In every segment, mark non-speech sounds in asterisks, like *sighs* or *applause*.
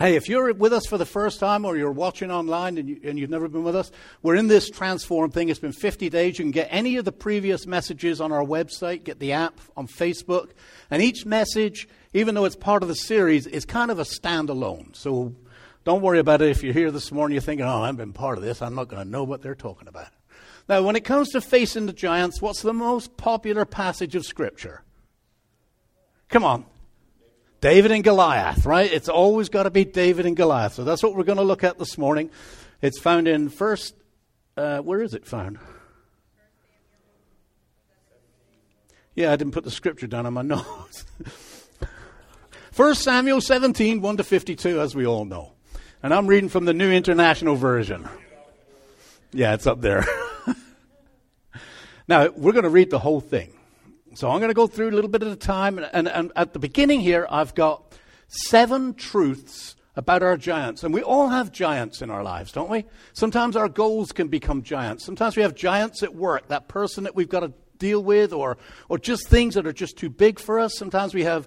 Hey, if you're with us for the first time or you're watching online and, you, have never been with us, we're in this transform thing. It's been 50 days. You can get any of the previous messages on our website, get the app on Facebook. And each message, even though it's part of the series, is kind of a standalone. So don't worry about it. If you're here this morning, you're thinking, oh, I've been part of this. I'm not going to know what they're talking about. Now, when it comes to facing the giants, what's the most popular passage of Scripture? Come on. David and Goliath, right? It's always got to be David and Goliath. So that's what we're going to look at this morning. It's found in first, uh, where is it found? Yeah, I didn't put the scripture down on my *laughs* notes. First Samuel 17, 1 to 52, as we all know. And I'm reading from the New International Version. Yeah, it's up there. *laughs* now, we're going to read the whole thing. So I'm going to go through a little bit at a time. And, and, and, at the beginning here, I've got seven truths about our giants. And we all have giants in our lives, don't we? Sometimes our goals can become giants. Sometimes we have giants at work, that person that we've got to deal with, or, or just things that are just too big for us. Sometimes we have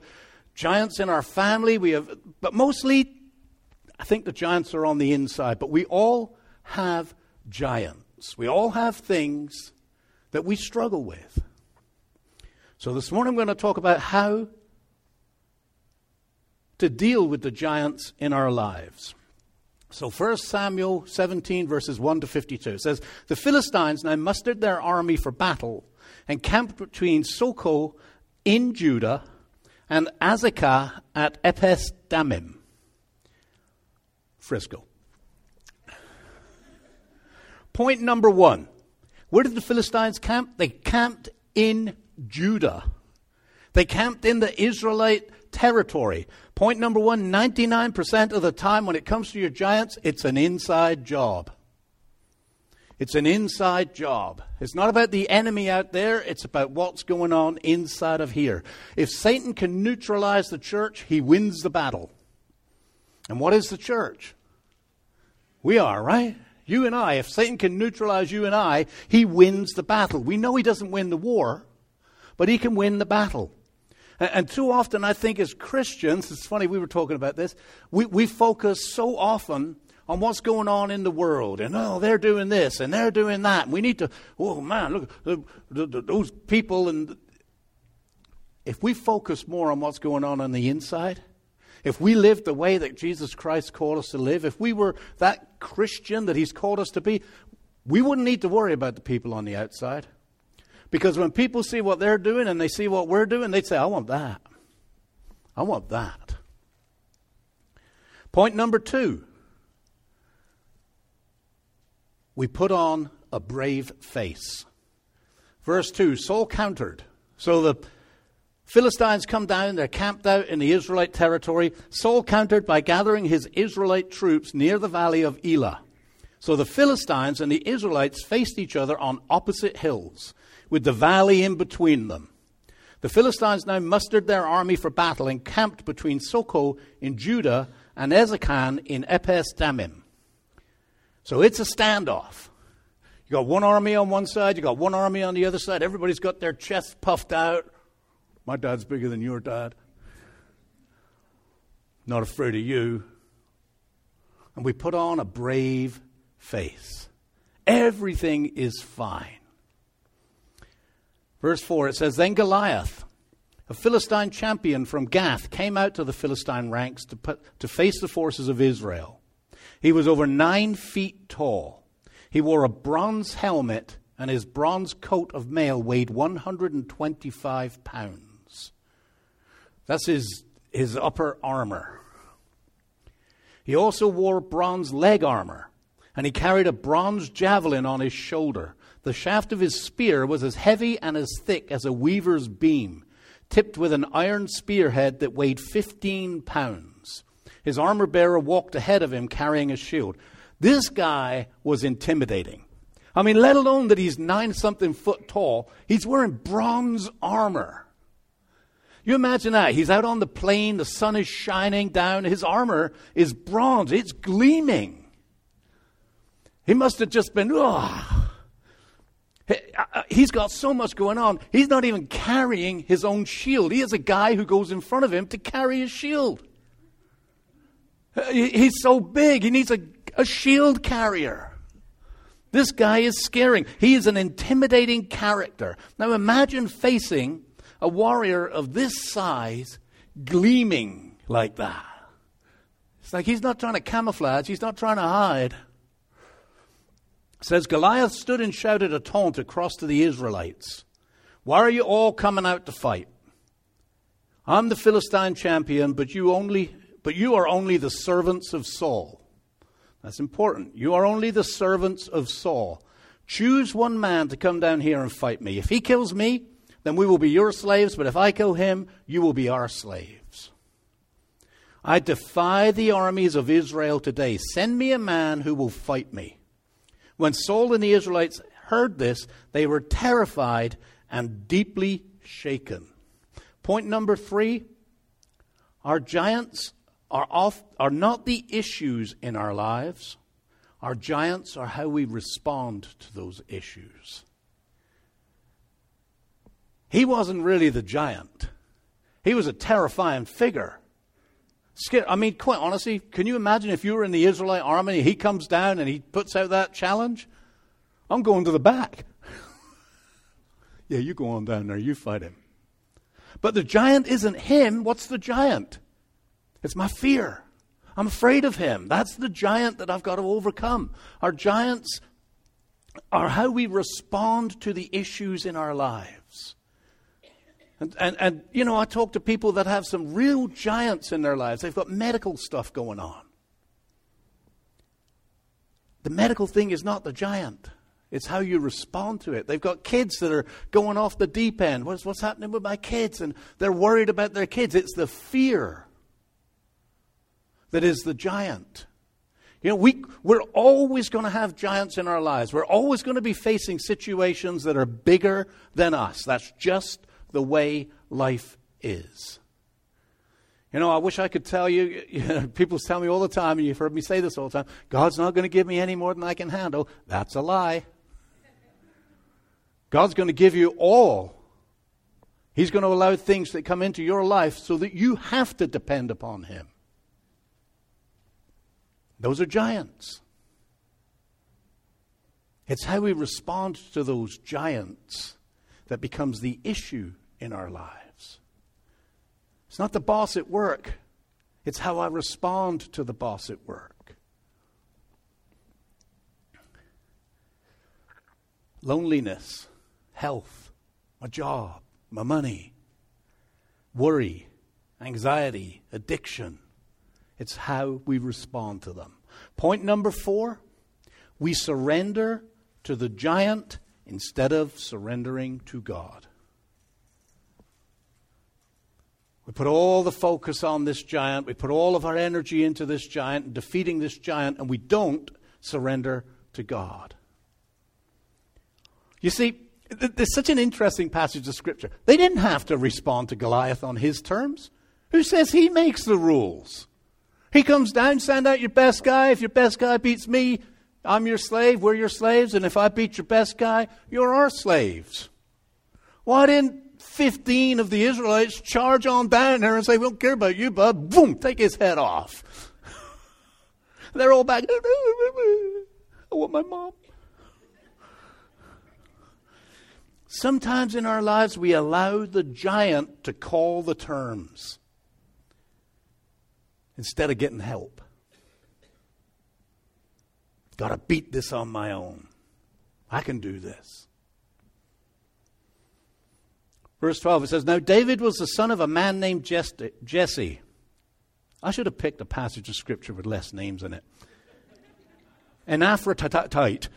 giants in our family. We have, but mostly, I think the giants are on the inside. But we all have giants. We all have things that we struggle with. So this morning I'm going to talk about how to deal with the giants in our lives. So 1 Samuel 17, verses 1 to 52 says, The Philistines now mustered their army for battle and camped between Socoh in Judah and Azekah at Ephes Damim. Frisco. Point number one. Where did the Philistines camp? They camped in Judah. They camped in the Israelite territory. Point number one 99% of the time when it comes to your giants, it's an inside job. It's an inside job. It's not about the enemy out there, it's about what's going on inside of here. If Satan can neutralize the church, he wins the battle. And what is the church? We are, right? You and I. If Satan can neutralize you and I, he wins the battle. We know he doesn't win the war, but he can win the battle. And, too often, I think, as Christians, it's funny, we were talking about this, we, we focus so often on what's going on in the world. And, oh, they're doing this and they're doing that. And we need to, oh, man, look, uh, the, those people. And if we focus more on what's going on on the inside, if we lived the way that Jesus Christ called us to live, if we were that Christian that He's called us to be, we wouldn't need to worry about the people on the outside. Because when people see what they're doing and they see what we're doing, they'd say, I want that. I want that. Point number two we put on a brave face. Verse 2 Saul countered. So the Philistines come down, they're camped out in the Israelite territory. Saul countered by gathering his Israelite troops near the valley of Elah. So the Philistines and the Israelites faced each other on opposite hills with the valley in between them. The Philistines now mustered their army for battle and camped between Socoh in Judah and Azekah in Ephes Damim. So it's a standoff. You got one army on one side, you got one army on the other side. Everybody's got their chests puffed out. My dad's bigger than your dad. Not afraid of you. And we put on a brave face. Everything is fine. Verse 4, it says Then Goliath, a Philistine champion from Gath, came out to the Philistine ranks to, put, to face the forces of Israel. He was over nine feet tall. He wore a bronze helmet, and his bronze coat of mail weighed 125 pounds. That's his, his upper armor. He also wore bronze leg armor, and he carried a bronze javelin on his shoulder. The shaft of his spear was as heavy and as thick as a weaver's beam, tipped with an iron spearhead that weighed 15 pounds. His armor bearer walked ahead of him carrying a shield. This guy was intimidating. I mean, let alone that he's nine something foot tall, he's wearing bronze armor. You imagine that. He's out on the plain, the sun is shining down, his armor is bronze, it's gleaming. He must have just been, oh, he's got so much going on. He's not even carrying his own shield. He has a guy who goes in front of him to carry his shield. Uh, he's so big, he needs a, a shield carrier. This guy is scaring. He is an intimidating character. Now imagine facing a warrior of this size gleaming like that. It's like he's not trying to camouflage, he's not trying to hide. Says Goliath stood and shouted a taunt across to the Israelites. Why are you all coming out to fight? I'm the Philistine champion, but you only but you are only the servants of Saul. That's important. You are only the servants of Saul. Choose one man to come down here and fight me. If he kills me, then we will be your slaves, but if I kill him, you will be our slaves. I defy the armies of Israel today. Send me a man who will fight me. When Saul and the Israelites heard this, they were terrified and deeply shaken. Point number three our giants are, off, are not the issues in our lives, our giants are how we respond to those issues. He wasn't really the giant, he was a terrifying figure. I mean, quite honestly, can you imagine if you were in the Israelite army, he comes down and he puts out that challenge? I'm going to the back. *laughs* yeah, you go on down there, you fight him. But the giant isn't him. What's the giant? It's my fear. I'm afraid of him. That's the giant that I've got to overcome. Our giants are how we respond to the issues in our lives. And, and, and, you know, I talk to people that have some real giants in their lives. They've got medical stuff going on. The medical thing is not the giant. It's how you respond to it. They've got kids that are going off the deep end. What's, what's happening with my kids? And they're worried about their kids. It's the fear that is the giant. You know, we, we're always going to have giants in our lives. We're always going to be facing situations that are bigger than us. That's just the way life is. You know, I wish I could tell you, you *laughs* know, people tell me all the time, and you've heard me say this all the time God's not going to give me any more than I can handle. That's a lie. God's going to give you all. He's going to allow things that come into your life so that you have to depend upon Him. Those are giants. It's how we respond to those giants that becomes the issue in our lives. It's not the boss at work, it's how I respond to the boss at work. Loneliness, health, my job, my money, worry, anxiety, addiction, it's how we respond to them. Point number four we surrender to the giant instead of surrendering to God. We put all the focus on this giant, we put all of our energy into this giant and defeating this giant, and we don't surrender to God. You see, there's such an interesting passage of Scripture. They didn't have to respond to Goliath on his terms. Who says he makes the rules? He comes down, send out your best guy. If your best guy beats me, I'm your slave, we're your slaves. And if I beat your best guy, you're our slaves. Why didn't 15 of the Israelites charge on down there and say, We don't care about you, bud? Boom, take his head off. *laughs* They're all back. *laughs* I want my mom. Sometimes in our lives, we allow the giant to call the terms instead of getting help. Got to beat this on my own. I can do this. Verse 12, it says, Now David was the son of a man named Jesse. I should have picked a passage of scripture with less names in it. An Ephrathite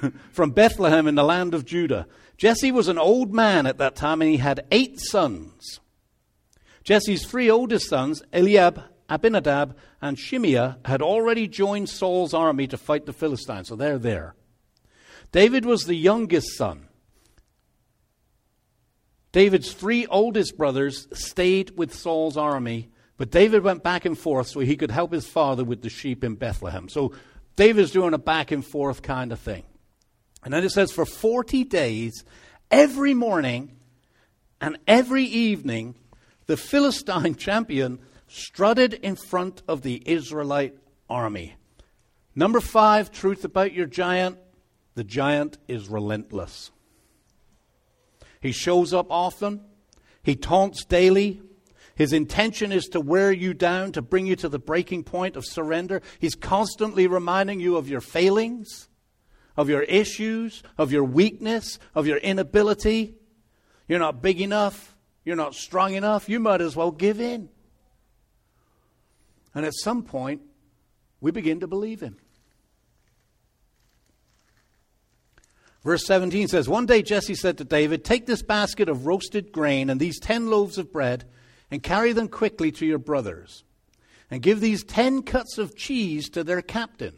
*laughs* from Bethlehem in the land of Judah. Jesse was an old man at that time and he had eight sons. Jesse's three oldest sons, Eliab, Abinadab and Shimea had already joined Saul's army to fight the Philistines, so they're there. David was the youngest son. David's three oldest brothers stayed with Saul's army, but David went back and forth so he could help his father with the sheep in Bethlehem. So David's doing a back and forth kind of thing. And then it says, for 40 days, every morning and every evening, the Philistine *laughs* champion strutted in front of the Israelite army. Number five, truth about your giant the giant is relentless. He shows up often, he taunts daily. His intention is to wear you down, to bring you to the breaking point of surrender. He's constantly reminding you of your failings, of your issues, of your weakness, of your inability. You're not big enough. You're not strong enough. You might as well give in. And at some point, we begin to believe him. Verse 17 says One day Jesse said to David, Take this basket of roasted grain and these ten loaves of bread and carry them quickly to your brothers. And give these ten cuts of cheese to their captain.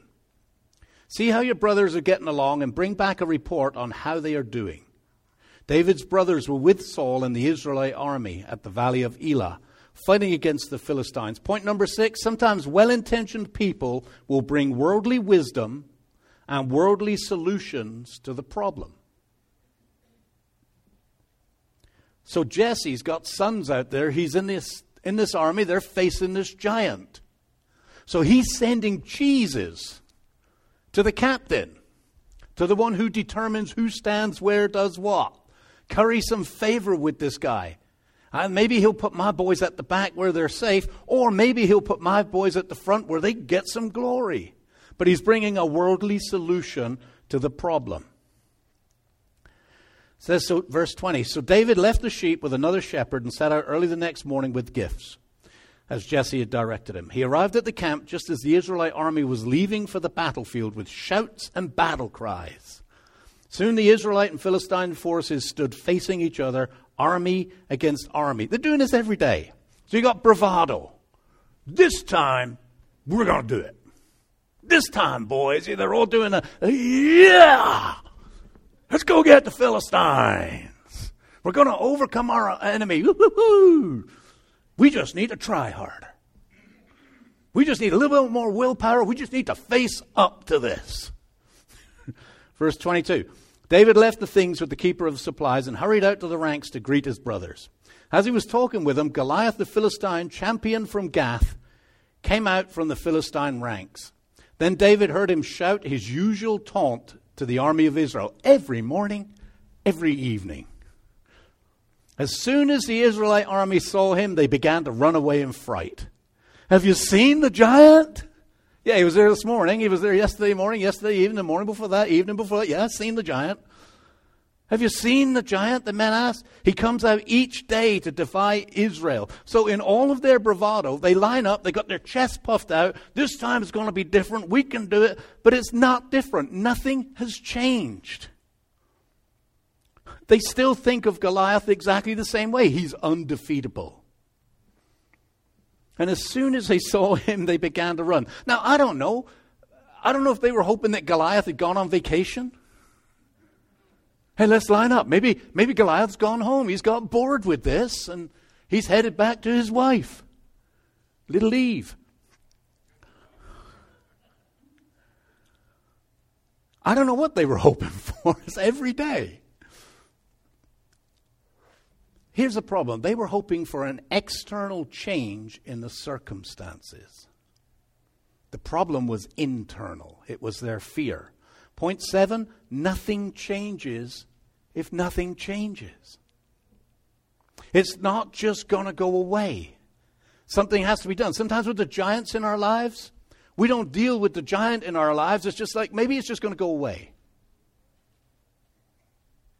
See how your brothers are getting along and bring back a report on how they are doing. David's brothers were with Saul and the Israelite army at the valley of Elah, fighting against the Philistines. Point number six sometimes well intentioned people will bring worldly wisdom and worldly solutions to the problem. So Jesse's got sons out there. He's in this, in this army. They're facing this giant. So he's sending cheeses to the captain, to the one who determines who stands where, does what. Curry some favor with this guy. And maybe he'll put my boys at the back where they're safe, or maybe he'll put my boys at the front where they get some glory. But he's bringing a worldly solution to the problem. It says so verse 20 so david left the sheep with another shepherd and set out early the next morning with gifts as jesse had directed him. He arrived at the camp just as the israelite army was leaving for the battlefield with shouts and battle cries. Soon the israelite and philistine forces stood facing each other army against army. They're doing this every day. So you got bravado. This time we're going to do it this time, boys, they're all doing a, yeah, let's go get the Philistines. We're going to overcome our enemy. Woo-hoo-hoo. We just need to try harder. We just need a little bit more willpower. We just need to face up to this. *laughs* Verse 22 David left the things with the keeper of the supplies and hurried out to the ranks to greet his brothers. As he was talking with them, Goliath the Philistine, champion from Gath, came out from the Philistine ranks. Then David heard him shout his usual taunt to the army of Israel every morning, every evening. As soon as the Israelite army saw him, they began to run away in fright. Have you seen the giant? Yeah, he was there this morning. He was there yesterday morning, yesterday evening, the morning before that, evening before that. Yeah, seen the giant. Have you seen the giant? The men asked. He comes out each day to defy Israel. So, in all of their bravado, they line up, they got their chests puffed out. This time it's going to be different. We can do it. But it's not different. Nothing has changed. They still think of Goliath exactly the same way. He's undefeatable. And as soon as they *laughs* saw him, they began to run. Now, I don't know. I don't know if they were hoping that Goliath had gone on vacation. Hey, let's line up. Maybe, maybe Goliath's gone home. He's got bored with this and he's headed back to his wife, little Eve. I don't know what they were *laughs* hoping for. It's every day. Here's the problem they were hoping for an external change in the circumstances. The problem was internal, it was their fear. Point seven nothing changes if nothing changes. It's not just going to go away. Something has to be done. Sometimes with the giants in our lives, we don't deal with the giant in our lives. It's just like maybe it's just going to go away.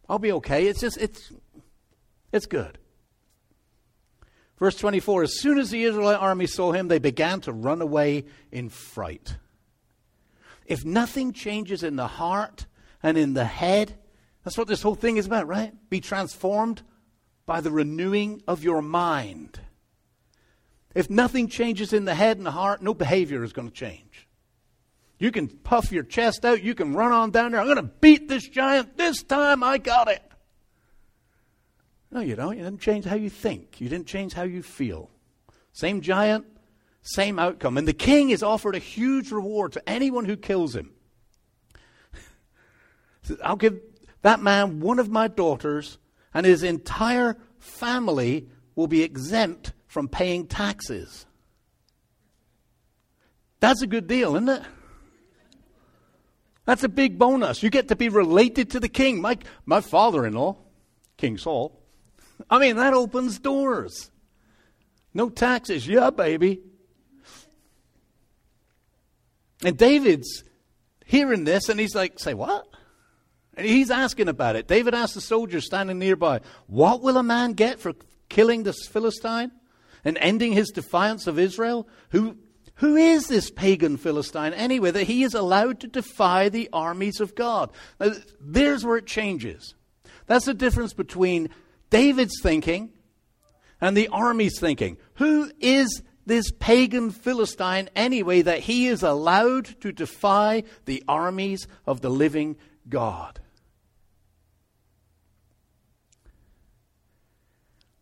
I'll be okay. It's just it's it's good. Verse 24 As soon as the Israelite army saw him, they began to run away in fright. If nothing changes in the heart and in the head, that's what this whole thing is about, right? Be transformed by the renewing of your mind. If nothing changes in the head and the heart, no behavior is going to change. You can puff your chest out, you can run on down there. I'm going to beat this giant. This time I got it. No, you don't. You didn't change how you think, you didn't change how you feel. Same giant, same outcome. And the king is offered a huge reward to anyone who kills him. *laughs* I'll give that man one of my daughters, and his entire family will be exempt from paying taxes. That's a good deal, isn't it? That's a big bonus. You get to be related to the king. My, my father in law, King Saul. I mean, that opens doors. No taxes. Yeah, baby. And David's hearing this and he's like, Say what? And he's asking about it. David asked the soldiers standing nearby, What will a man get for killing this Philistine and ending his defiance of Israel? Who, who is this pagan Philistine anyway that he is allowed to defy the armies of God? Now, there's where it changes. That's the difference between David's thinking and the army's thinking. Who is this pagan Philistine anyway that he is allowed to defy the armies of the living God?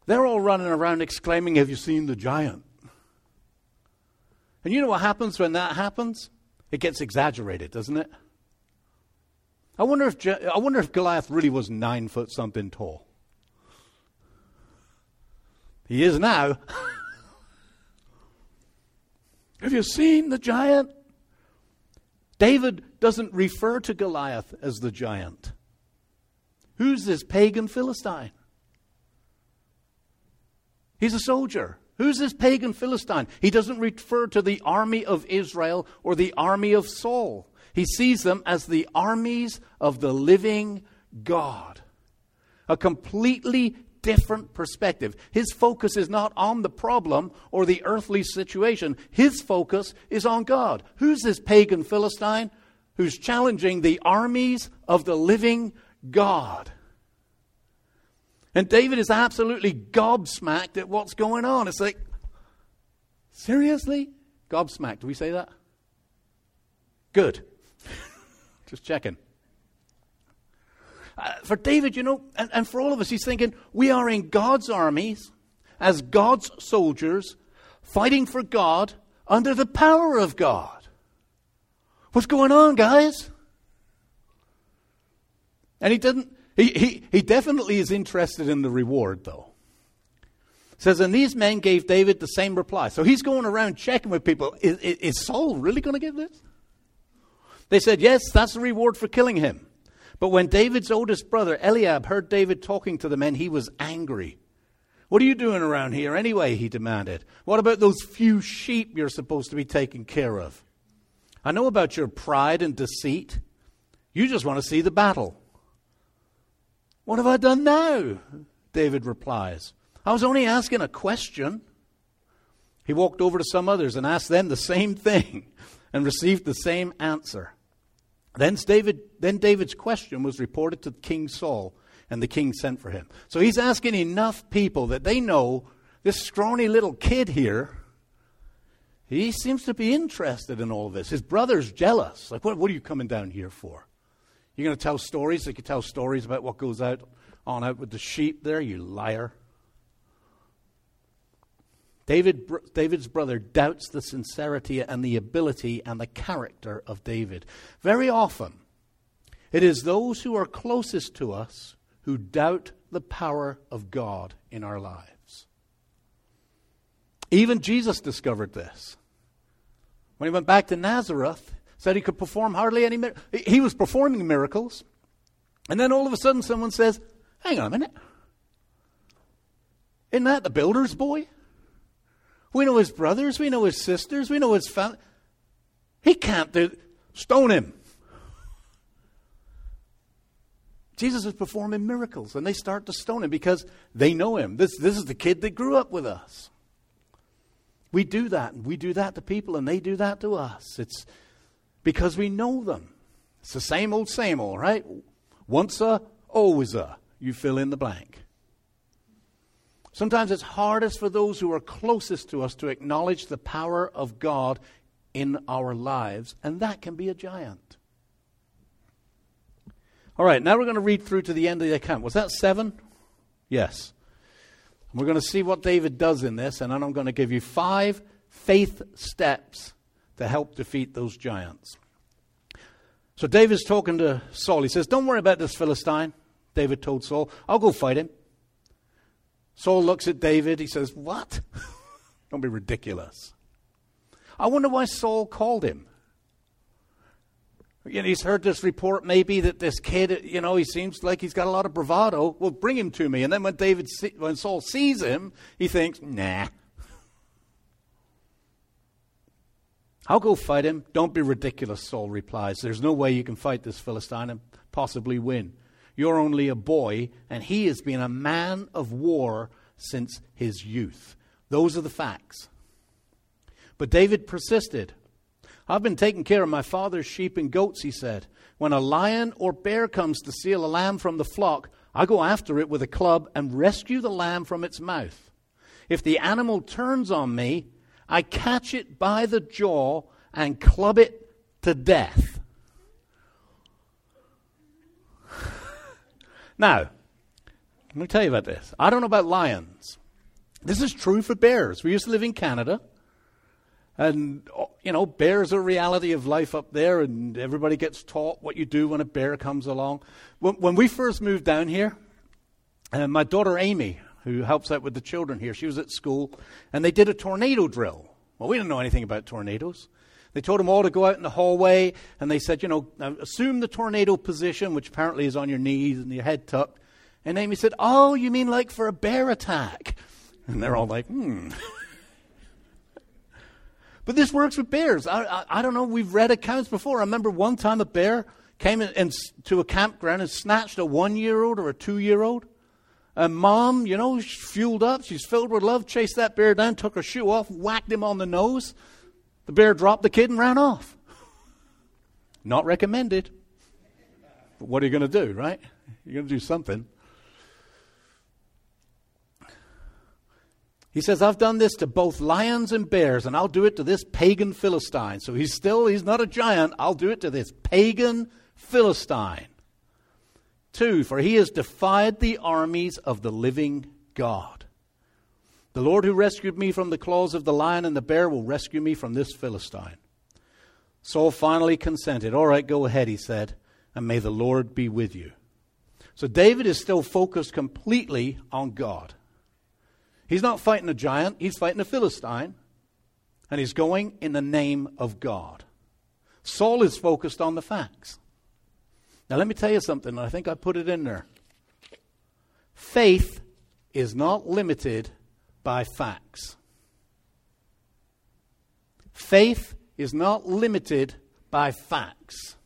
They're all running around exclaiming, Have you seen the giant? And you know what happens when that happens? It gets exaggerated, doesn't it? I wonder if, I wonder if Goliath really was nine foot something tall. He is now. *laughs* Have you seen the giant? David doesn't refer to Goliath as the giant. Who's this pagan Philistine? He's a soldier. Who's this pagan Philistine? He doesn't refer to the army of Israel or the army of Saul. He sees them as the armies of the living God. A completely different perspective. His focus is not on the problem or the earthly situation, his focus is on God. Who's this pagan Philistine who's challenging the armies of the living God? And David is absolutely gobsmacked at what's going on. It's like, seriously? Gobsmacked. Do we say that? Good. *laughs* Just checking. Uh, for David, you know, and, and for all of us, he's thinking, we are in God's armies, as God's soldiers, fighting for God under the power of God. What's going on, guys? And he didn't he, he, he definitely is interested in the reward, though. Says, and these men gave David the same reply. So he's going around checking with people. Is, is Saul really going to give this? They said, yes, that's the reward for killing him. But when David's oldest brother, Eliab, heard David talking to the men, he was angry. What are you doing around here anyway? He demanded. What about those few sheep you're supposed to be taking care of? I know about your pride and deceit. You just want to see the battle. What have I done now? David replies. I was only asking a question. He walked over to some others and asked them the same thing *laughs* and received the same answer. Then, David, then David's question was reported to King Saul, and the king sent for him. So he's asking enough people that they know this scrawny little kid here, he seems to be interested in all of this. His brother's jealous. Like, what, what are you coming down here for? You're going to tell stories? They could tell stories about what goes out on out with the sheep there, you liar. David, David's brother doubts the sincerity and the ability and the character of David. Very often, it is those who are closest to us who doubt the power of God in our lives. Even Jesus discovered this. When he went back to Nazareth, said he could perform hardly any. He was performing miracles. And then all of a sudden someone says, hang on a minute. Isn't that the builder's boy? We know his brothers, we know his sisters, we know his family. He can't do stone him. Jesus is performing miracles, and they start to stone him because they know him. This, this is the kid that grew up with us. We do that, and we do that to people, and they do that to us. It's, because we know them. It's the same old, same old, right? Once a, always a. You fill in the blank. Sometimes it's hardest for those who are closest to us to acknowledge the power of God in our lives, and that can be a giant. All right, now we're going to read through to the end of the account. Was that seven? Yes. we're going to see what David does in this, and then I'm going to give you five faith steps to help defeat those giants. So David's talking to Saul. He says, Don't worry about this Philistine. David told Saul, I'll go fight him. Saul looks at David. He says, What? *laughs* Don't be ridiculous. I wonder why Saul called him. You know, he's heard this report maybe that this kid, you know, he seems like he's got a lot of bravado. Well, bring him to me. And then when David, when Saul sees him, he thinks, nah. I'll go fight him. Don't be ridiculous, Saul replies. There's no way you can fight this Philistine and possibly win. You're only a boy, and he has been a man of war since his youth. Those are the facts. But David persisted. I've been taking care of my father's sheep and goats, he said. When a lion or bear comes to steal a lamb from the flock, I go after it with a club and rescue the lamb from its mouth. If the animal turns on me, I catch it by the jaw and club it to death. Now, let me tell you about this. I don't know about lions. This is true for bears. We used to live in Canada. And, you know, bears are a reality of life up there, and everybody gets taught what you do when a bear comes along. When, when we first moved down here, uh, my daughter Amy, who helps out with the children here, she was at school, and they did a tornado drill. Well, we didn't know anything about tornadoes. They told them all to go out in the hallway, and they said, you know, assume the tornado position, which apparently is on your knees and your head tucked. And Amy said, oh, you mean like for a bear attack? And they're all like, hmm. *laughs* But this works with bears. I, I, I, don't know. We've read accounts before. I remember one time a bear came in, in to a campground and snatched a one year old or a two year old. And mom, you know, she's fueled up. She's filled with love. Chased that bear down, took her shoe off, whacked him on the nose. The bear dropped the kid and ran off. Not recommended. But what are you going to do, right? You're going to do something. He says, I've done this to both lions and bears, and I'll do it to this pagan Philistine. So he's still, he's not a giant. I'll do it to this pagan Philistine. Two, for he has defied the armies of the living God. The Lord who rescued me from the claws of the lion and the bear will rescue me from this Philistine. Saul finally consented. All right, go ahead, he said, and may the Lord be with you. So David is still focused completely on God. He's not fighting a giant, he's fighting a Philistine. And he's going in the name of God. Saul is focused on the facts. Now, let me tell you something. And I think I put it in there. Faith is not limited by facts. Faith is not limited by facts.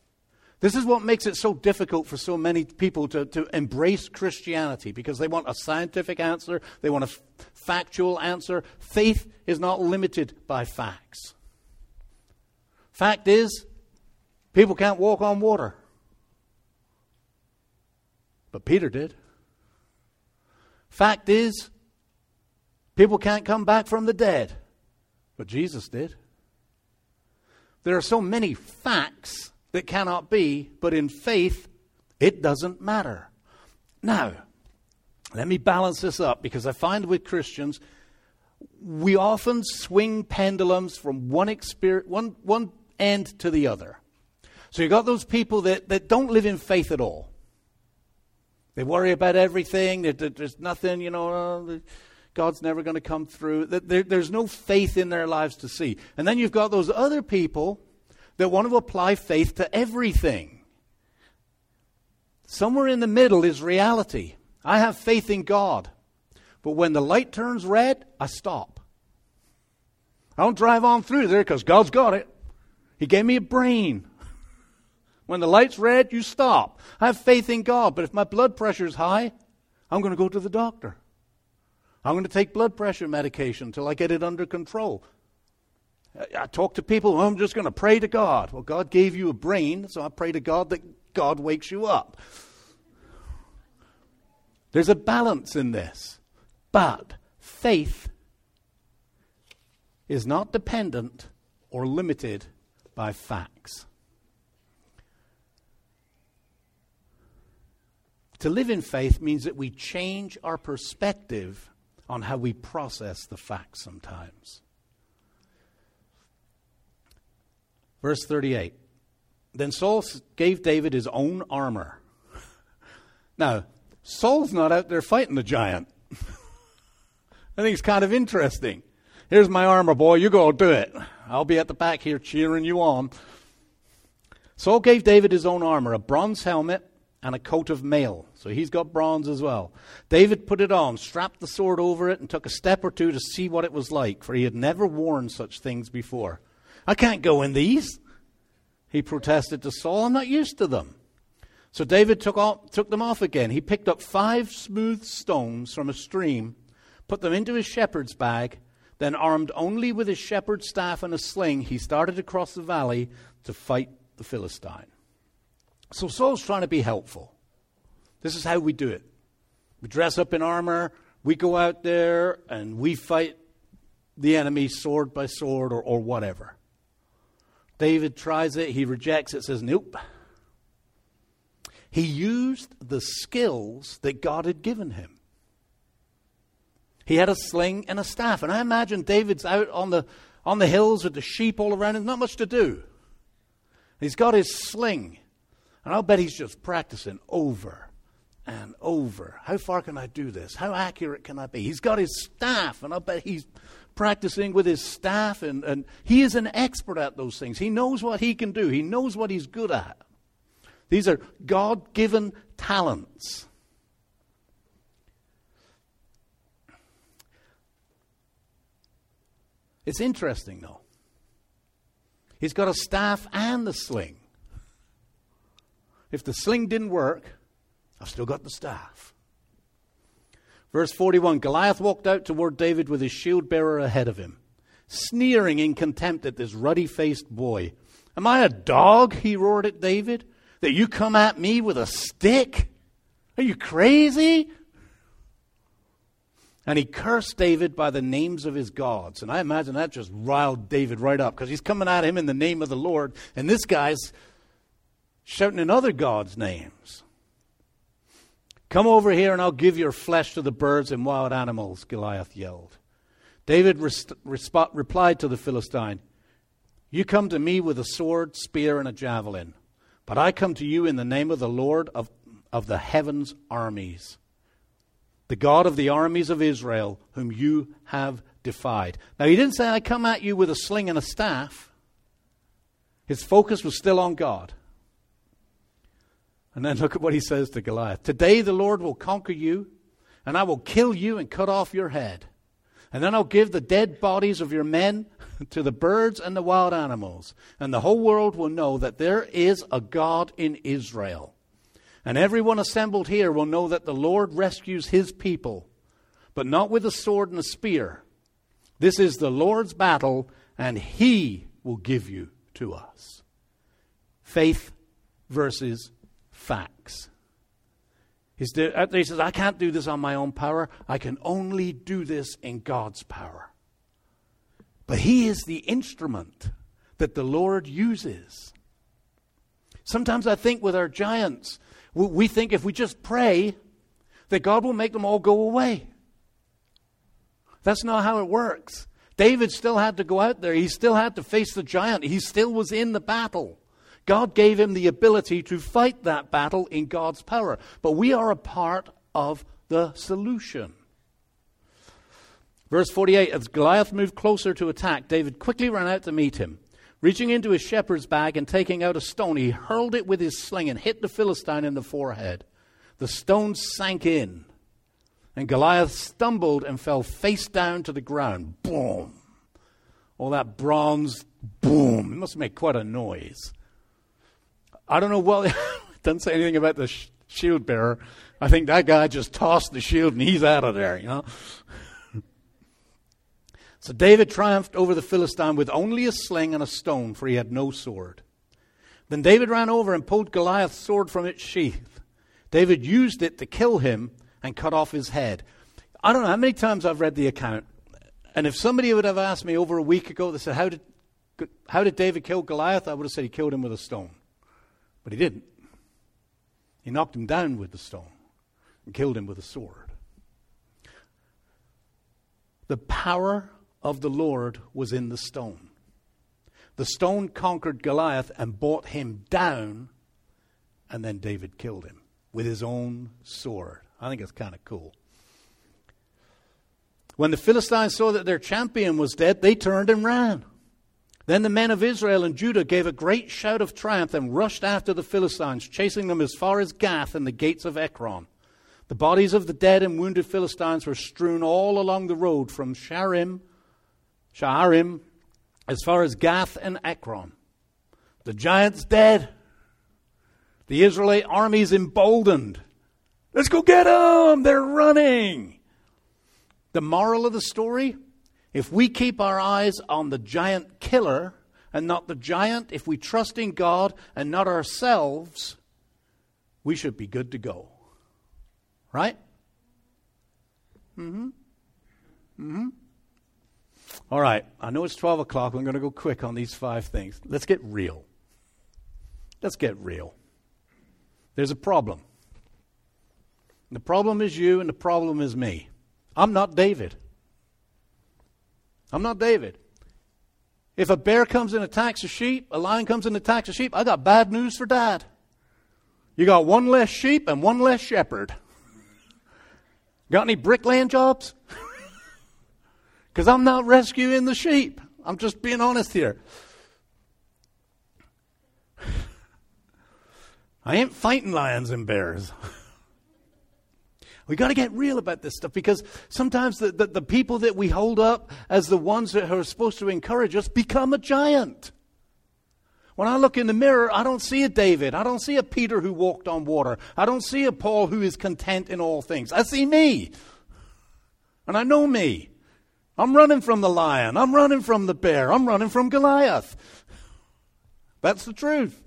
This is what makes it so difficult for so many people to, to embrace Christianity because they want a scientific answer, they want a f- factual answer. Faith is not limited by facts. Fact is, people can't walk on water. But Peter did. Fact is, people can't come back from the dead. But Jesus did. There are so many facts that cannot be, but in faith, it doesn't matter. Now, let me balance this up because I find with Christians, we often swing pendulums from one, experience, one, one end to the other. So you've got those people that, that don't live in faith at all. They worry about everything. There's nothing, you know, uh, God's never going to come through. There's no faith in their lives to see. And then you've got those other people that want to apply faith to everything. Somewhere in the middle is reality. I have faith in God. But when the light turns red, I stop. I don't drive on through there because God's got it. He gave me a brain. *laughs* When the light's red, you stop. I have faith in God, but if my blood pressure is high, I'm going to go to the doctor. I'm going to take blood pressure medication until I get it under control. I talk to people, I'm just going to pray to God. Well, God gave you a brain, so I pray to God that God wakes you up. There's a balance in this. But faith is not dependent or limited by facts. To live in faith means that we change our perspective on how we process the facts sometimes. Verse 38. Then Saul gave David his own armor. *laughs* now, Saul's not out there fighting the giant. *laughs* I think it's kind of interesting. Here's my armor, boy. You go do it. I'll be at the back here cheering you on. Saul gave David his own armor, a bronze helmet and a coat of mail. So he's got bronze as well. David put it on, strapped the sword over it, and took a step or two to see what it was like, for he had never worn such things before. I can't go in these, he protested to Saul. I'm not used to them. So David took, off, took them off again. He picked up five smooth stones from a stream, put them into his shepherd's bag, then, armed only with his shepherd's staff and a sling, he started across the valley to fight the Philistine. So Saul's trying to be helpful. This is how we do it. We dress up in armor, we go out there, and we fight the enemy sword by sword or, or whatever. David tries it, he rejects it, says, Nope. He used the skills that God had given him. He had a sling and a staff. And I imagine David's out on the, on the hills with the sheep all around him, not much to do. He's got his sling. And I'll bet he's just practicing over and over. How far can I do this? How accurate can I be? He's got his staff, and I'll bet he's practicing with his staff, and, and he is an expert at those things. He knows what he can do, he knows what he's good at. These are God given talents. It's interesting, though. He's got a staff and the sling. If the sling didn't work, I've still got the staff. Verse 41 Goliath walked out toward David with his shield bearer ahead of him, sneering in contempt at this ruddy faced boy. Am I a dog? he roared at David, that you come at me with a stick? Are you crazy? And he cursed David by the names of his gods. And I imagine that just riled David right up because he's coming at him in the name of the Lord. And this guy's shouting in other gods' names. Come over here and I'll give your flesh to the birds and wild animals, Goliath yelled. David res- resp- replied to the Philistine, You come to me with a sword, spear, and a javelin, but I come to you in the name of the Lord of, of the heavens' armies the God of the armies of Israel, whom you have defied. Now, he didn't say, I come at you with a sling and a staff. His focus was still on God. And then look at what he says to Goliath Today the Lord will conquer you, and I will kill you and cut off your head. And then I'll give the dead bodies of your men *laughs* to the birds and the wild animals. And the whole world will know that there is a God in Israel. And everyone assembled here will know that the Lord rescues his people, but not with a sword and a spear. This is the Lord's battle, and he will give you to us. Faith versus facts. He's there, uh, he says, I can't do this on my own power. I can only do this in God's power. But he is the instrument that the Lord uses. Sometimes I think with our giants, we think if we just pray, that God will make them all go away. That's not how it works. David still had to go out there. He still had to face the giant. He still was in the battle. God gave him the ability to fight that battle in God's power. But we are a part of the solution. Verse 48 As Goliath moved closer to attack, David quickly ran out to meet him. Reaching into his shepherd's bag and taking out a stone, he hurled it with his sling and hit the Philistine in the forehead. The stone sank in, and Goliath stumbled and fell face down to the ground. Boom! All that bronze, boom. It must make quite a noise. I don't know what, *laughs* it doesn't say anything about the sh- shield bearer. I think that guy just tossed the shield and he's out of there, you know. *laughs* So David triumphed over the Philistine with only a sling and a stone, for he had no sword. Then David ran over and pulled Goliath's sword from its sheath. David used it to kill him and cut off his head. I don't know how many times I've read the account, and if somebody would have asked me over a week ago, they said, How did, how did David kill Goliath? I would have said he killed him with a stone. But he didn't. He knocked him down with the stone and killed him with a sword. The power of the Lord was in the stone. The stone conquered Goliath and brought him down, and then David killed him with his own sword. I think it's kind of cool. When the Philistines saw that their champion was dead, they turned and ran. Then the men of Israel and Judah gave a great shout of triumph and rushed after the Philistines, chasing them as far as Gath and the gates of Ekron. The bodies of the dead and wounded Philistines were strewn all along the road from Sharim, Shaharim, as far as Gath and Ekron. The giant's dead. The Israelite army's emboldened. Let's go get them! They're running! The moral of the story if we keep our eyes on the giant killer and not the giant, if we trust in God and not ourselves, we should be good to go. Right? Mm hmm. Mm hmm. All right, I know it's 12 o'clock. I'm going to go quick on these five things. Let's get real. Let's get real. There's a problem. The problem is you, and the problem is me. I'm not David. I'm not David. If a bear comes and attacks a sheep, a lion comes and attacks a sheep, I got bad news for dad. You got one less sheep and one less shepherd. Got any bricklaying jobs? *laughs* Because I'm not rescuing the sheep. I'm just being honest here. *sighs* I ain't fighting lions and bears. *laughs* We got to get real about this stuff because sometimes the, the, the, people that we hold up as the ones that are supposed to encourage us become a giant. When I look in the mirror, I don't see a David. I don't see a Peter who walked on water. I don't see a Paul who is content in all things. I see me. And I know me. I'm running from the lion. I'm running from the bear. I'm running from Goliath. That's the truth.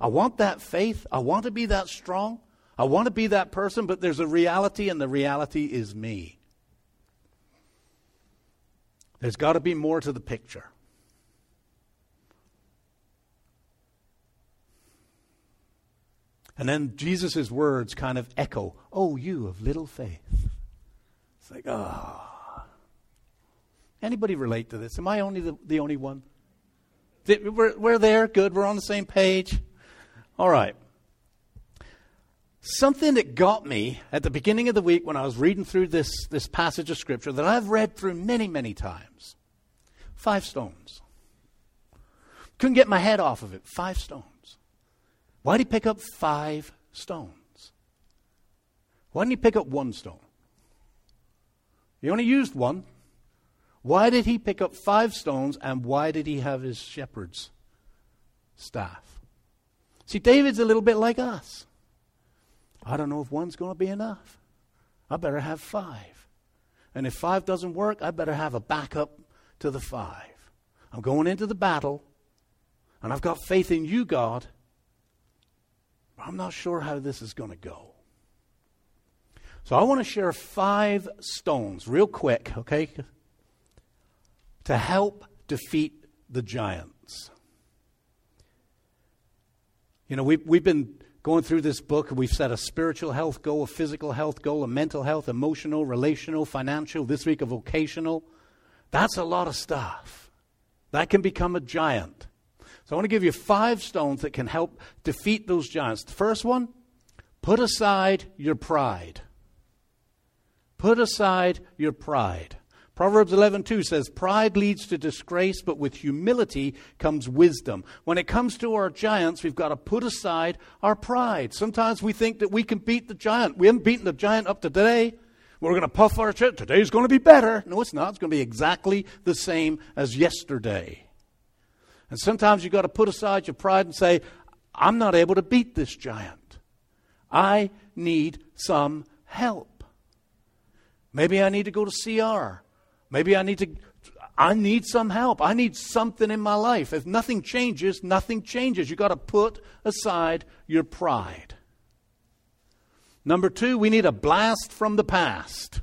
I want that faith. I want to be that strong. I want to be that person, but there's a reality, and the reality is me. There's got to be more to the picture. And then Jesus' words kind of echo, Oh, you of little faith. It's like. Oh. Anybody relate to this? Am I only the, the only one? We're, we're there. Good. We're on the same page. All right. Something that got me at the beginning of the week when I was reading through this, this passage of Scripture that I've read through many, many times five stones. Couldn't get my head off of it. Five stones. Why did he pick up five stones? Why didn't he pick up one stone? He only used one. Why did he pick up five stones and why did he have his shepherd's staff? See, David's a little bit like us. I don't know if one's going to be enough. I better have five. And if five doesn't work, I better have a backup to the five. I'm going into the battle, and I've got faith in you, God, but I'm not sure how this is going to go. So I want to share five stones, real quick, okay, to help defeat the giants. You know, we've, we've been going through this book, we've set a spiritual health goal, a physical health goal, a mental health, emotional, relational, financial, this week a vocational. That's a lot of stuff. That can become a giant. So I want to give you five stones that can help defeat those giants. The first one, put aside your pride. Put aside your pride. Proverbs 11:2 says pride leads to disgrace but with humility comes wisdom. When it comes to our giants we've got to put aside our pride. Sometimes we think that we can beat the giant. We haven't beaten the giant up to today. We're going to puff our chest. Today's going to be better. No, it's not. It's going to be exactly the same as yesterday. And sometimes you've got to put aside your pride and say, I'm not able to beat this giant. I need some help. Maybe I need to go to CR. Maybe I need to I need some help. I need something in my life. If nothing changes, nothing changes. You've got to put aside your pride. Number two, we need a blast from the past.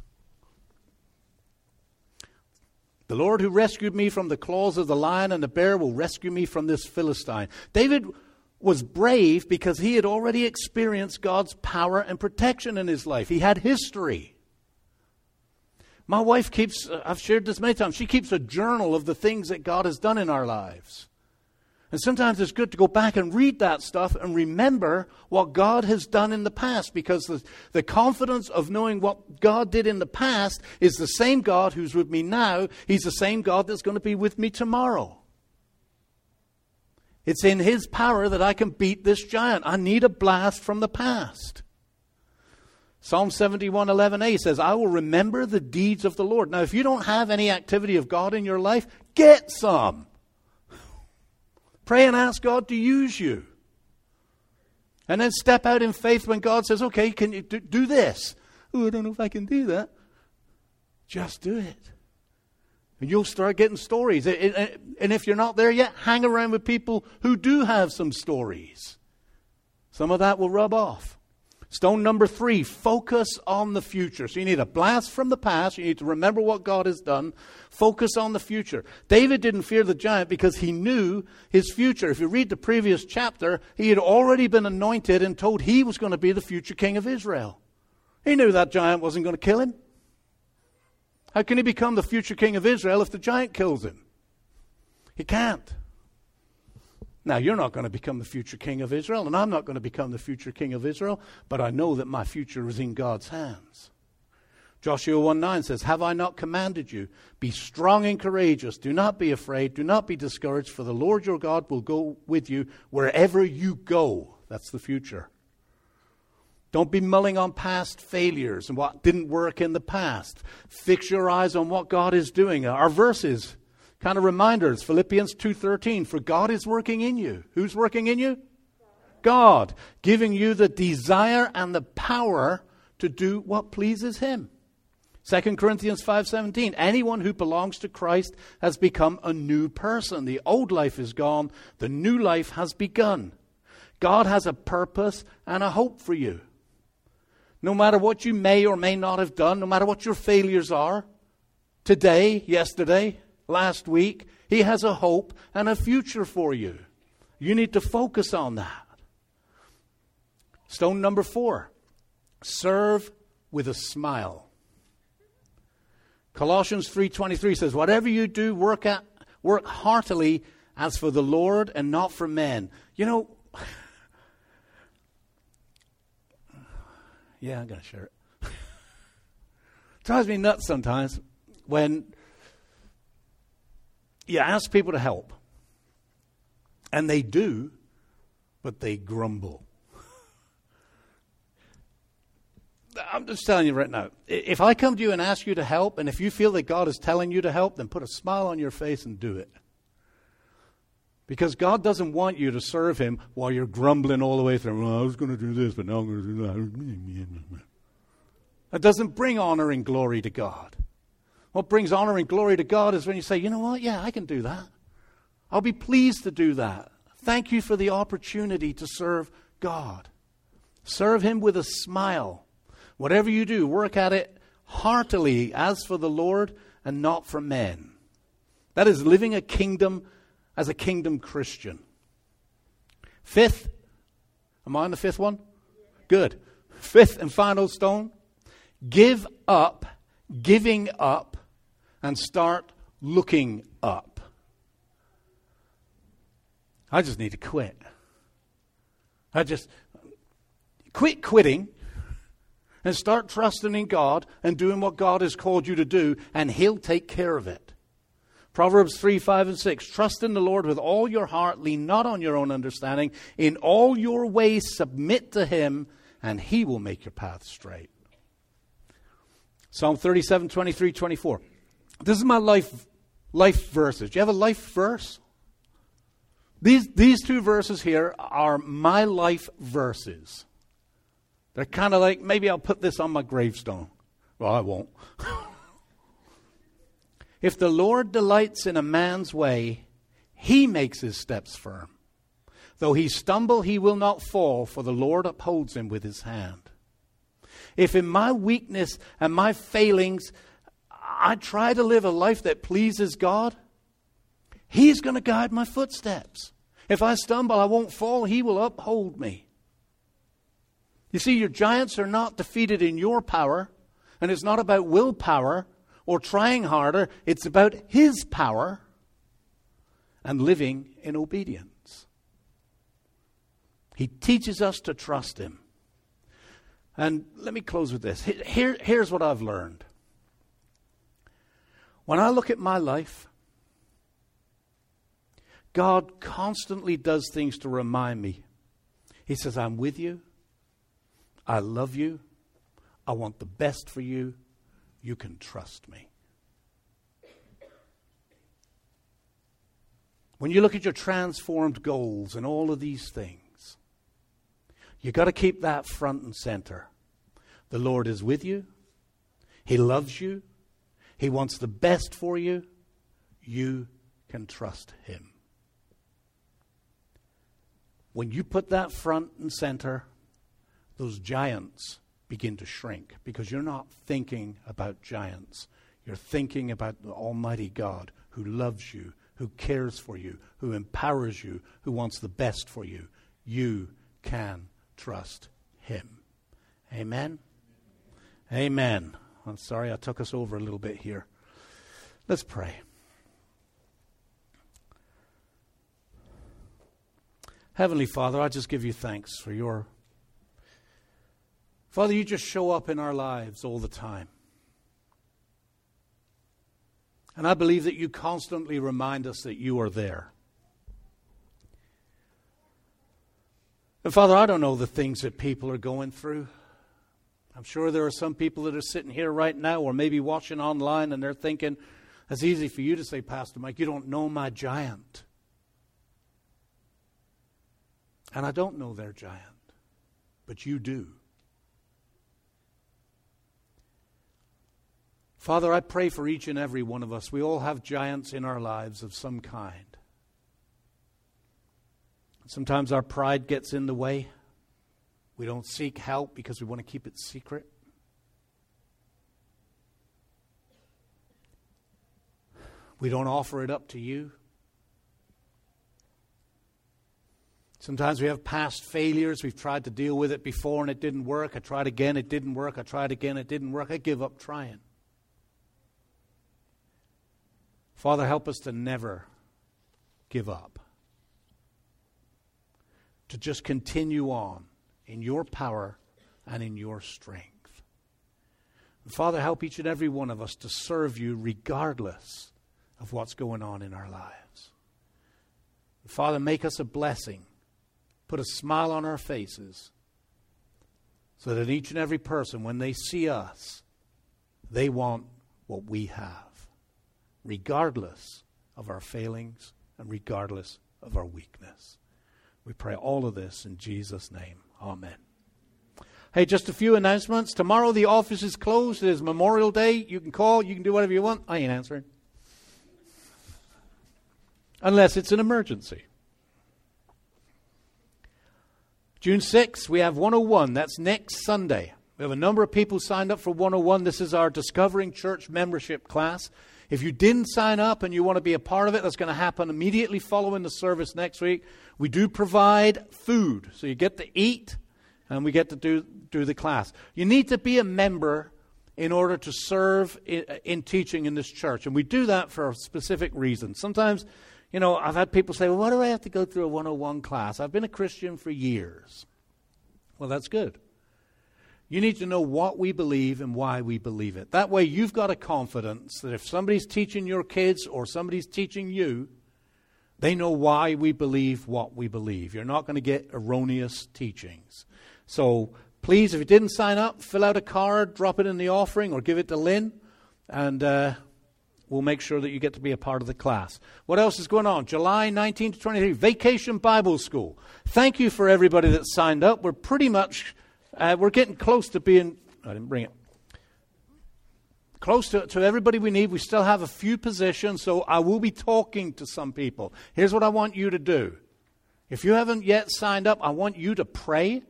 The Lord who rescued me from the claws of the lion and the bear will rescue me from this Philistine. David was brave because he had already experienced God's power and protection in his life. He had history. My wife keeps, uh, I've shared this many times, she keeps a journal of the things that God has done in our lives. And sometimes it's good to go back and read that stuff and remember what God has done in the past because the, the confidence of knowing what God did in the past is the same God who's with me now. He's the same God that's going to be with me tomorrow. It's in His power that I can beat this giant. I need a blast from the past. Psalm 71 11a says, I will remember the deeds of the Lord. Now, if you don't have any activity of God in your life, get some. Pray and ask God to use you. And then step out in faith when God says, okay, can you do, do this? Oh, I don't know if I can do that. Just do it. And you'll start getting stories. And if you're not there yet, hang around with people who do have some stories. Some of that will rub off. Stone number three, focus on the future. So you need a blast from the past. You need to remember what God has done. Focus on the future. David didn't fear the giant because he knew his future. If you read the previous chapter, he had already been anointed and told he was going to be the future king of Israel. He knew that giant wasn't going to kill him. How can he become the future king of Israel if the giant kills him? He can't. Now, you're not going to become the future king of Israel, and I'm not going to become the future king of Israel, but I know that my future is in God's hands. Joshua 1 9 says, Have I not commanded you? Be strong and courageous. Do not be afraid. Do not be discouraged, for the Lord your God will go with you wherever you go. That's the future. Don't be mulling on past failures and what didn't work in the past. Fix your eyes on what God is doing. Our verses kind of reminders philippians 2.13 for god is working in you. Who's working in you? God giving you the desire and the power to do what pleases him. 2 corinthians 5.17 anyone who belongs to christ has become a new person. The old life is gone. The new life has begun. God has a purpose and a hope for you. No matter what you may or may not have done no matter what your failures are today yesterday last week. He has a hope and a future for you. You need to focus on that. Stone number four serve with a smile. Colossians 3:23 says, "Whatever you do, work at work heartily as for the Lord and not for men." You know, *sighs* yeah, I'm going to share *laughs* it. drives me nuts sometimes when you ask people to help, and they do, but they grumble. *laughs* I'm just telling you right now. If I come to you and ask you to help, and if you feel that God is telling you to help, then put a smile on your face and do it. Because God doesn't want you to serve Him while you're grumbling all the way through. Well, I was going to do this, but now I'm going to do that. *laughs* That doesn't bring honor and glory to God. What brings honor and glory to God is when you say, you know what? Yeah, I can do that. I'll be pleased to do that. Thank you for the opportunity to serve God. Serve Him with a smile. Whatever you do, work at it heartily as for the Lord and not for men. That is living a kingdom as a kingdom Christian. Fifth, am I on the fifth one? Good. Fifth and final stone give up, giving up and start looking up. I just need to quit. I just quit quitting and start trusting in God and doing what God has called you to do, and He'll take care of it. Proverbs 3, 5, and 6. Trust in the Lord with all your heart, lean not on your own understanding. In all your ways, submit to Him, and He will make your path straight. Psalm 37, 23, 24. This is my life life verses. Do you have a life verse? These, these two verses here are my life verses. They're kind of like, maybe I'll put this on my gravestone. Well, I won't. *laughs* if the Lord delights in a man's way, he makes his steps firm. Though he stumble, he will not fall, for the Lord upholds him with his hand. If in my weakness and my failings I try to live a life that pleases God, He's going to guide my footsteps. If I stumble, I won't fall. He will uphold me. You see, your giants are not defeated in your power, and it's not about willpower or trying harder. It's about His power and living in obedience. He teaches us to trust Him. And let me close with this. Here, here's what I've learned. When I look at my life, God constantly does things to remind me. He says, I'm with you. I love you. I want the best for you. You can trust me. When you look at your transformed goals and all of these things, you've got to keep that front and center. The Lord is with you, He loves you, He wants the best for you. You can trust Him. When you put that front and center, those giants begin to shrink because you're not thinking about giants. You're thinking about the Almighty God who loves you, who cares for you, who empowers you, who wants the best for you. You can trust Him. Amen. Amen. I'm sorry I took us over a little bit here. Let's pray. Heavenly Father, I just give you thanks for your. Father, you just show up in our lives all the time. And I believe that you constantly remind us that you are there. And Father, I don't know the things that people are going through. I'm sure there are some people that are sitting here right now or maybe watching online and they're thinking, it's easy for you to say, Pastor Mike, you don't know my giant. And I don't know their giant, but you do. Father, I pray for each and every one of us. We all have giants in our lives of some kind. Sometimes our pride gets in the way. We don't seek help because we want to keep it secret. We don't offer it up to you. Sometimes we have past failures. We've tried to deal with it before and it didn't work. I tried again, it didn't work. I tried again, it didn't work. I give up trying. Father, help us to never give up, to just continue on in your power and in your strength. And Father, help each and every one of us to serve you regardless of what's going on in our lives. And Father, make us a blessing, put a smile on our faces, so that each and every person, when they see us, they want what we have regardless of our failings and regardless of our weakness. We pray all of this in Jesus' name. Amen. Hey, just a few announcements. Tomorrow the office is closed. It is Memorial Day. You can call, you can do whatever you want. I ain't answering. Unless it's an emergency. June 6th, we have 101. That's next Sunday. We have a number of people signed up for 101. This is our Discovering Church membership class. If you didn't sign up and you want to be a part of it, that's going to happen immediately following the service next week. We do provide food, so you get to eat and we get to do, do the class. You need to be a member in order to serve in, in teaching in this church, and we do that for a specific reason. Sometimes, you know, I've had people say, well, why do I have to go through a 101 class? I've been a Christian for years. Well, that's good. You need to know what we believe and why we believe it. That way, you've got a confidence that if somebody's teaching your kids or somebody's teaching you, they know why we believe what we believe. You're not going to get erroneous teachings. So please, if you didn't sign up, fill out a card, drop it in the offering, or give it to Lynn, and uh, we'll make sure that you get to be a part of the class. What else is going on? July 19 to 23, Vacation Bible School. Thank you for everybody that signed up. We're pretty much uh, we're getting close to being, I didn't bring it, close to, to everybody we need. We still have a few positions, so I will be talking to some people. Here's what I want you to do. If you haven't yet signed up, I want you to pray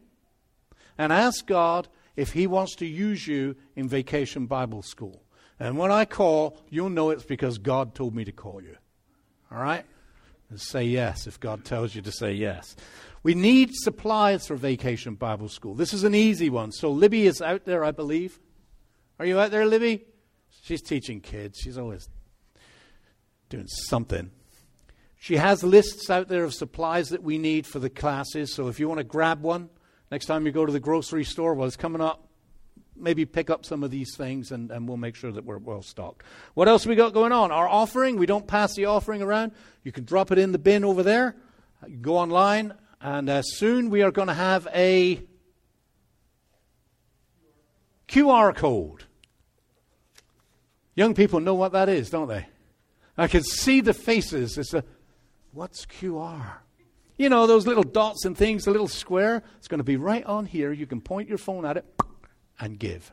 and ask God if He wants to use you in Vacation Bible School. And when I call, you'll know it's because God told me to call you. All right? And say yes if God tells you to say yes. We need supplies for Vacation Bible School. This is an easy one. So Libby is out there, I believe. Are you out there, Libby? She's teaching kids. She's always doing something. She has lists out there of supplies that we need for the classes. So if you want to grab one next time you go to the grocery store, well, it's coming up. Maybe pick up some of these things and, and we'll make sure that we're well stocked. What else we got going on? Our offering, we don't pass the offering around. You can drop it in the bin over there. Go online, and uh, soon we are going to have a QR code. Young people know what that is, don't they? I can see the faces. It's a, what's QR? You know, those little dots and things, the little square. It's going to be right on here. You can point your phone at it and give.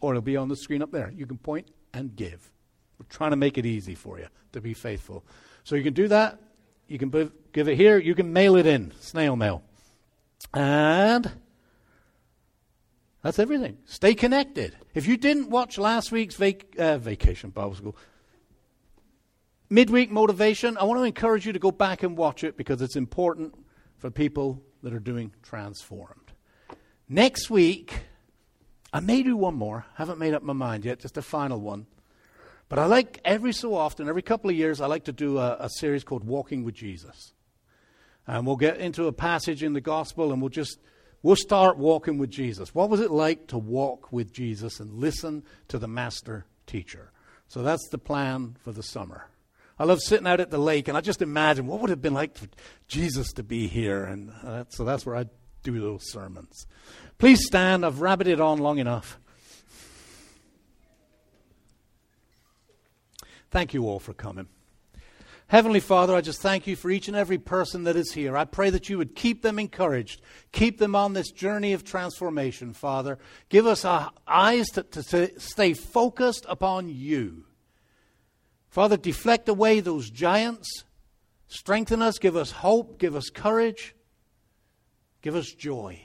Or it'll be on the screen up there. You can point and give. We're trying to make it easy for you to be faithful. So you can do that. You can give it here. You can mail it in, snail mail. And that's everything. Stay connected. If you didn't watch last week's vac- uh, vacation Bible school, midweek motivation, I want to encourage you to go back and watch it because it's important for people that are doing transformed. Next week, I may do one more. Haven't made up my mind yet, just a final one. But I like every so often, every couple of years, I like to do a, a series called Walking with Jesus. And we'll get into a passage in the gospel and we'll just we'll start walking with Jesus. What was it like to walk with Jesus and listen to the master teacher? So that's the plan for the summer. I love sitting out at the lake, and I just imagine what would it have been like for Jesus to be here, and uh, so that's where I do those sermons. Please stand. I've rabbited on long enough. Thank you all for coming. Heavenly Father, I just thank you for each and every person that is here. I pray that you would keep them encouraged, keep them on this journey of transformation, Father. Give us eyes to, to, to stay focused upon you. Father, deflect away those giants. Strengthen us, give us hope, give us courage, give us joy.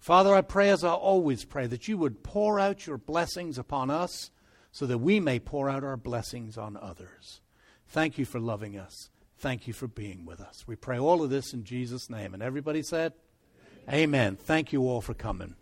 Father, I pray as I always pray that you would pour out your blessings upon us so that we may pour out our blessings on others. Thank you for loving us. Thank you for being with us. We pray all of this in Jesus' name. And everybody said, Amen. Amen. Thank you all for coming.